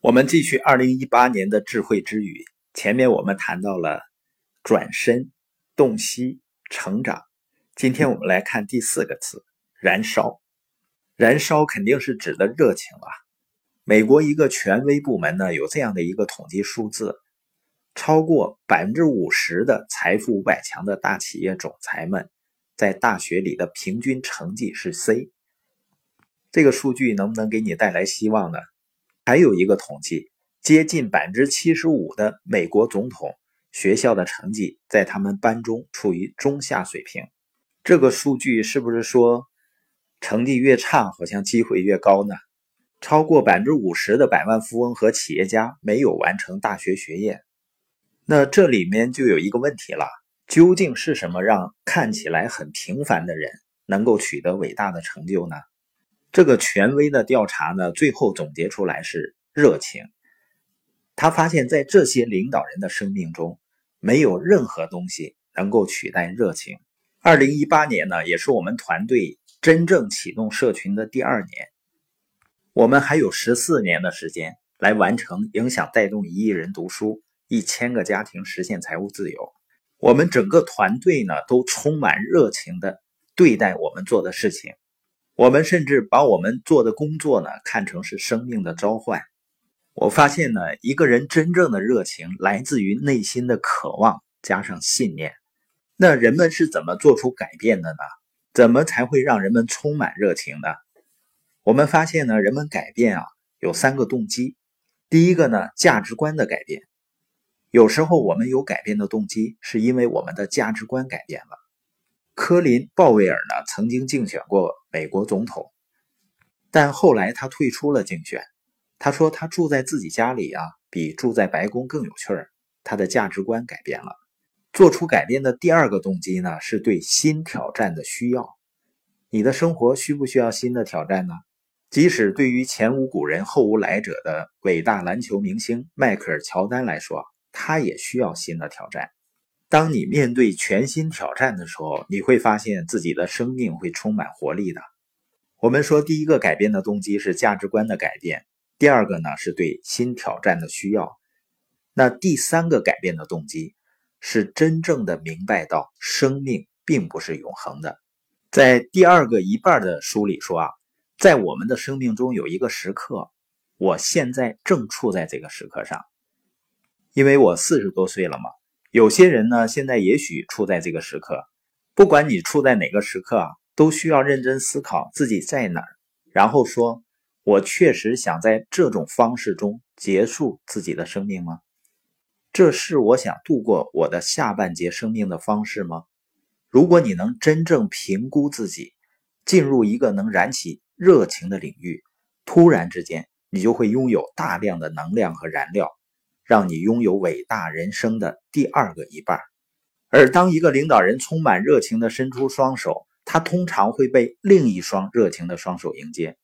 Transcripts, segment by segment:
我们继续二零一八年的智慧之语。前面我们谈到了转身、洞悉、成长。今天我们来看第四个词：燃烧。燃烧肯定是指的热情啊。美国一个权威部门呢有这样的一个统计数字：超过百分之五十的财富五百强的大企业总裁们，在大学里的平均成绩是 C。这个数据能不能给你带来希望呢？还有一个统计，接近百分之七十五的美国总统学校的成绩在他们班中处于中下水平。这个数据是不是说成绩越差，好像机会越高呢？超过百分之五十的百万富翁和企业家没有完成大学学业，那这里面就有一个问题了：究竟是什么让看起来很平凡的人能够取得伟大的成就呢？这个权威的调查呢，最后总结出来是热情。他发现，在这些领导人的生命中，没有任何东西能够取代热情。二零一八年呢，也是我们团队真正启动社群的第二年。我们还有十四年的时间来完成影响带动一亿人读书、一千个家庭实现财务自由。我们整个团队呢，都充满热情的对待我们做的事情。我们甚至把我们做的工作呢看成是生命的召唤。我发现呢，一个人真正的热情来自于内心的渴望加上信念。那人们是怎么做出改变的呢？怎么才会让人们充满热情呢？我们发现呢，人们改变啊有三个动机。第一个呢，价值观的改变。有时候我们有改变的动机，是因为我们的价值观改变了。科林·鲍威尔呢，曾经竞选过美国总统，但后来他退出了竞选。他说：“他住在自己家里啊，比住在白宫更有趣儿。”他的价值观改变了。做出改变的第二个动机呢，是对新挑战的需要。你的生活需不需要新的挑战呢？即使对于前无古人后无来者的伟大篮球明星迈克尔·乔丹来说，他也需要新的挑战。当你面对全新挑战的时候，你会发现自己的生命会充满活力的。我们说，第一个改变的动机是价值观的改变，第二个呢是对新挑战的需要，那第三个改变的动机是真正的明白到生命并不是永恒的。在第二个一半的书里说啊，在我们的生命中有一个时刻，我现在正处在这个时刻上，因为我四十多岁了嘛。有些人呢，现在也许处在这个时刻，不管你处在哪个时刻啊，都需要认真思考自己在哪儿，然后说：“我确实想在这种方式中结束自己的生命吗？这是我想度过我的下半截生命的方式吗？”如果你能真正评估自己，进入一个能燃起热情的领域，突然之间，你就会拥有大量的能量和燃料。让你拥有伟大人生的第二个一半。而当一个领导人充满热情地伸出双手，他通常会被另一双热情的双手迎接。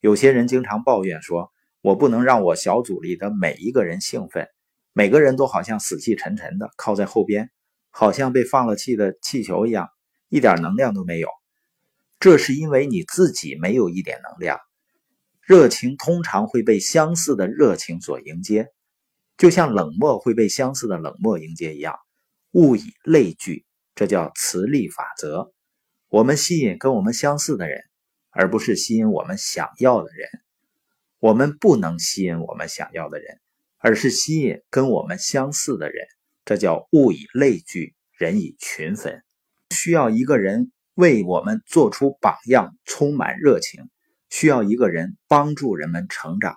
有些人经常抱怨说：“我不能让我小组里的每一个人兴奋，每个人都好像死气沉沉的靠在后边，好像被放了气的气球一样，一点能量都没有。”这是因为你自己没有一点能量。热情通常会被相似的热情所迎接。就像冷漠会被相似的冷漠迎接一样，物以类聚，这叫磁力法则。我们吸引跟我们相似的人，而不是吸引我们想要的人。我们不能吸引我们想要的人，而是吸引跟我们相似的人。这叫物以类聚，人以群分。需要一个人为我们做出榜样，充满热情；需要一个人帮助人们成长。